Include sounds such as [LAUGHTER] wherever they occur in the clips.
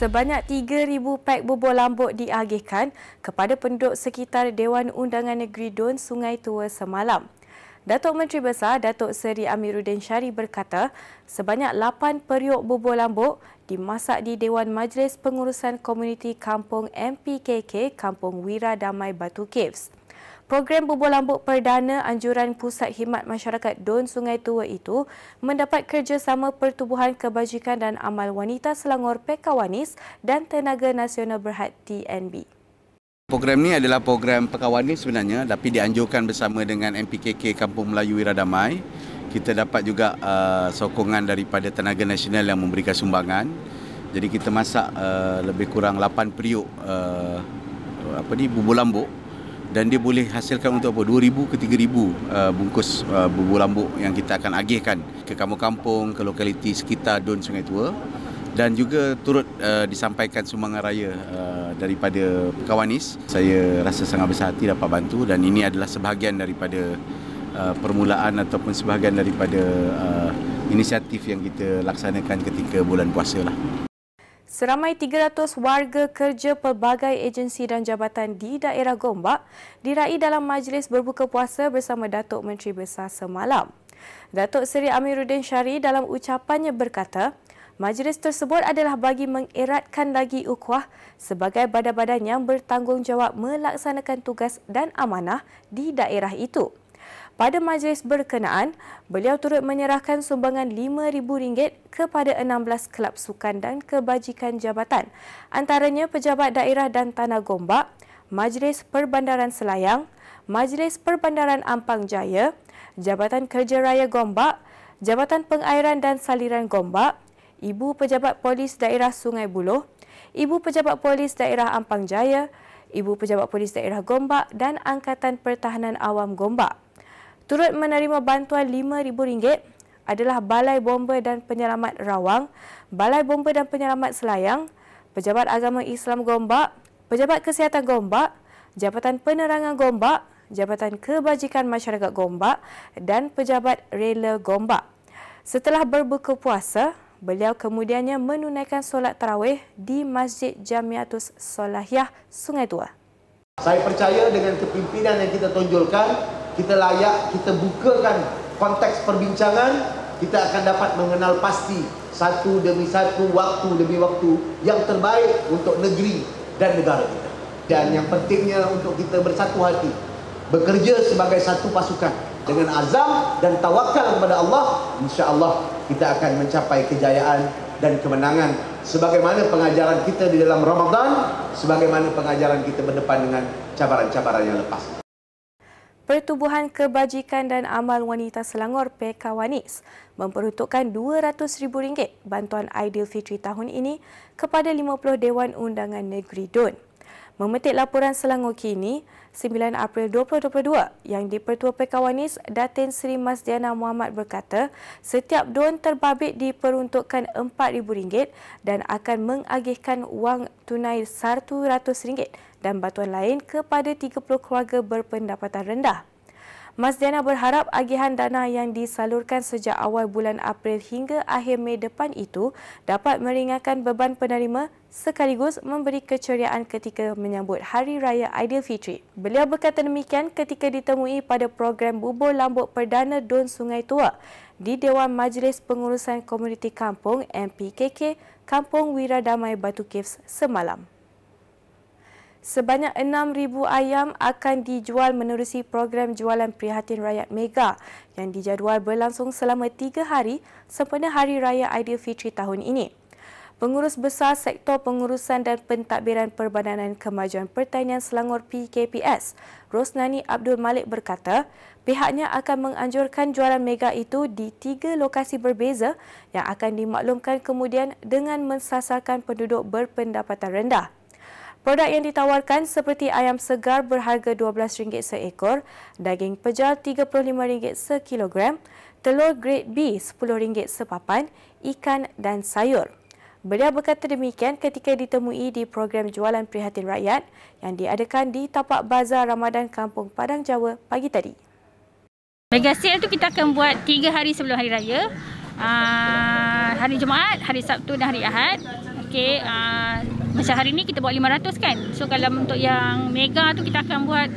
Sebanyak 3,000 pek bubur lambuk diagihkan kepada penduduk sekitar Dewan Undangan Negeri Don Sungai Tua semalam. Datuk Menteri Besar Datuk Seri Amiruddin Syari berkata, sebanyak 8 periuk bubur lambuk dimasak di Dewan Majlis Pengurusan Komuniti Kampung MPKK Kampung Wira Damai Batu Caves. Program bubur lambuk perdana anjuran Pusat Khidmat Masyarakat Don Sungai Tua itu mendapat kerjasama Pertubuhan Kebajikan dan Amal Wanita Selangor Pekawanis dan Tenaga Nasional Berhad TNB. Program ni adalah program perkawanan sebenarnya tapi dianjurkan bersama dengan MPKK Kampung Melayu Wiradamai. Kita dapat juga uh, sokongan daripada tenaga nasional yang memberikan sumbangan. Jadi kita masak uh, lebih kurang 8 periuk uh, apa ni bubur lambuk dan dia boleh hasilkan untuk apa 2000 ke 3000 uh, bungkus uh, bubur lambuk yang kita akan agihkan ke kampung-kampung ke lokaliti sekitar Don Sungai Tua dan juga turut uh, disampaikan sumbangan raya uh, daripada Pekawanis. Saya rasa sangat besar hati dapat bantu dan ini adalah sebahagian daripada uh, permulaan ataupun sebahagian daripada uh, inisiatif yang kita laksanakan ketika bulan puasa lah. Seramai 300 warga kerja pelbagai agensi dan jabatan di daerah Gombak diraih dalam majlis berbuka puasa bersama Datuk Menteri Besar semalam. Datuk Seri Amiruddin Syari dalam ucapannya berkata, Majlis tersebut adalah bagi mengeratkan lagi ukhuwah sebagai badan-badan yang bertanggungjawab melaksanakan tugas dan amanah di daerah itu. Pada majlis berkenaan, beliau turut menyerahkan sumbangan RM5,000 kepada 16 kelab sukan dan kebajikan jabatan, antaranya Pejabat Daerah dan Tanah Gombak, Majlis Perbandaran Selayang, Majlis Perbandaran Ampang Jaya, Jabatan Kerja Raya Gombak, Jabatan Pengairan dan Saliran Gombak, Ibu Pejabat Polis Daerah Sungai Buloh, Ibu Pejabat Polis Daerah Ampang Jaya, Ibu Pejabat Polis Daerah Gombak dan Angkatan Pertahanan Awam Gombak. Turut menerima bantuan RM5,000 adalah Balai Bomba dan Penyelamat Rawang, Balai Bomba dan Penyelamat Selayang, Pejabat Agama Islam Gombak, Pejabat Kesihatan Gombak, Jabatan Penerangan Gombak, Jabatan Kebajikan Masyarakat Gombak dan Pejabat Rela Gombak. Setelah berbuka puasa, Beliau kemudiannya menunaikan solat tarawih di Masjid Jamiatus Solahiyah Sungai Tua. Saya percaya dengan kepimpinan yang kita tonjolkan, kita layak, kita bukakan konteks perbincangan, kita akan dapat mengenal pasti satu demi satu, waktu demi waktu yang terbaik untuk negeri dan negara kita. Dan yang pentingnya untuk kita bersatu hati, bekerja sebagai satu pasukan dengan azam dan tawakal kepada Allah insya-Allah kita akan mencapai kejayaan dan kemenangan sebagaimana pengajaran kita di dalam Ramadan sebagaimana pengajaran kita berdepan dengan cabaran-cabaran yang lepas Pertubuhan Kebajikan dan Amal Wanita Selangor PKWANIS memperuntukkan RM200,000 bantuan Aidilfitri tahun ini kepada 50 Dewan Undangan Negeri Don. Memetik laporan Selangor kini, 9 April 2022 yang di-Pertua Pekawanis Datin Seri Masdiana Muhammad berkata setiap don terbabit diperuntukkan RM4,000 dan akan mengagihkan wang tunai RM100 dan bantuan lain kepada 30 keluarga berpendapatan rendah. Mas Diana berharap agihan dana yang disalurkan sejak awal bulan April hingga akhir Mei depan itu dapat meringankan beban penerima sekaligus memberi keceriaan ketika menyambut Hari Raya Aidilfitri. Beliau berkata demikian ketika ditemui pada program Bubur Lambuk Perdana Don Sungai Tua di Dewan Majlis Pengurusan Komuniti Kampung MPKK Kampung Wiradamai Batu Caves semalam. Sebanyak 6,000 ayam akan dijual menerusi program jualan prihatin rakyat Mega yang dijadual berlangsung selama tiga hari sempena Hari Raya Aidilfitri tahun ini. Pengurus Besar Sektor Pengurusan dan Pentadbiran Perbadanan Kemajuan Pertanian Selangor PKPS, Rosnani Abdul Malik berkata, pihaknya akan menganjurkan jualan mega itu di tiga lokasi berbeza yang akan dimaklumkan kemudian dengan mensasarkan penduduk berpendapatan rendah. Produk yang ditawarkan seperti ayam segar berharga RM12 seekor, daging pejal RM35 sekilogram, telur grade B RM10 sepapan, ikan dan sayur. Beliau berkata demikian ketika ditemui di program jualan prihatin rakyat yang diadakan di tapak bazar Ramadan Kampung Padang Jawa pagi tadi. Mega sale tu kita akan buat tiga hari sebelum hari raya. Uh, hari Jumaat, hari Sabtu dan hari Ahad sikit. Uh, macam hari ni kita buat 500 kan. So kalau untuk yang mega tu kita akan buat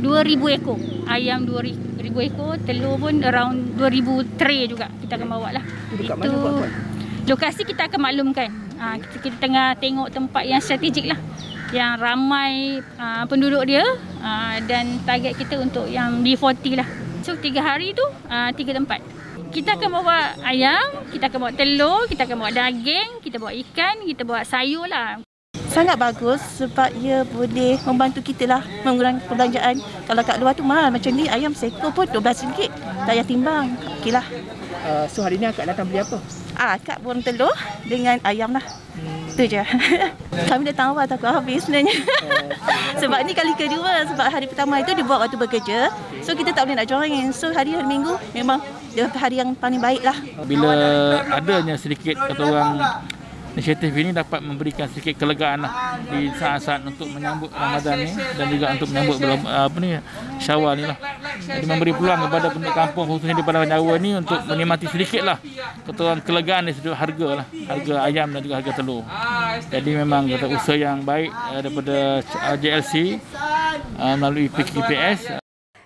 2000 ekor. Ayam 2000 ekor, telur pun around 2000 tray juga kita akan bawa lah. Dekat mana buat-buat? Lokasi kita akan maklumkan. Uh, kita, kita tengah tengok tempat yang strategik lah. Yang ramai uh, penduduk dia uh, dan target kita untuk yang D40 lah. So tiga hari tu uh, tiga tempat. Kita akan bawa ayam, kita akan bawa telur, kita akan bawa daging, kita bawa ikan, kita bawa sayur lah. Sangat bagus sebab ia boleh membantu kita lah mengurangi perbelanjaan. Kalau kat luar tu mahal macam ni ayam seekor pun RM12. Tak payah timbang. Okey lah. Uh, so hari ni akak datang beli apa? Ah, akak buang telur dengan ayam lah. Hmm. Itu je. [LAUGHS] Kami datang awal takut habis sebenarnya. [LAUGHS] sebab ni kali kedua. Sebab hari pertama itu dibuat waktu bekerja. So kita tak boleh nak join. So hari hari minggu memang dia hari yang paling baik lah. Bila adanya sedikit kata orang inisiatif ini dapat memberikan sedikit kelegaan lah di saat-saat untuk menyambut Ramadan ni dan juga untuk menyambut apa ni Syawal ni lah. Jadi memberi peluang kepada penduduk kampung khususnya di Padang Jawa ni untuk menikmati sedikit lah orang kelegaan dari sudut harga lah. Harga ayam dan juga harga telur. Jadi memang kata usaha yang baik uh, daripada JLC uh, melalui PKPS.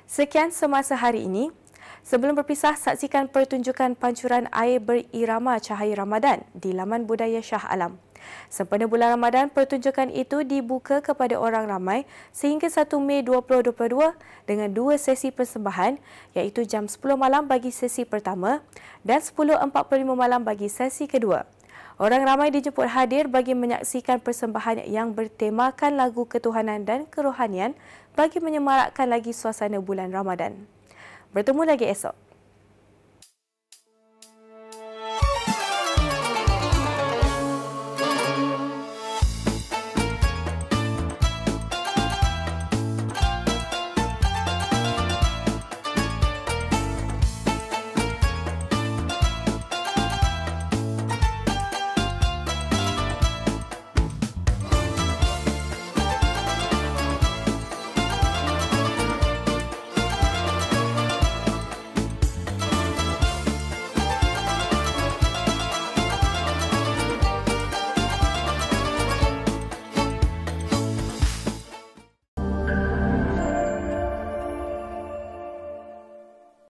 Sekian semasa hari ini. Sebelum berpisah, saksikan pertunjukan pancuran air berirama cahaya Ramadan di Laman Budaya Shah Alam. Sempena bulan Ramadan, pertunjukan itu dibuka kepada orang ramai sehingga 1 Mei 2022 dengan dua sesi persembahan iaitu jam 10 malam bagi sesi pertama dan 10.45 malam bagi sesi kedua. Orang ramai dijemput hadir bagi menyaksikan persembahan yang bertemakan lagu ketuhanan dan kerohanian bagi menyemarakkan lagi suasana bulan Ramadan. Bertemu lagi esok.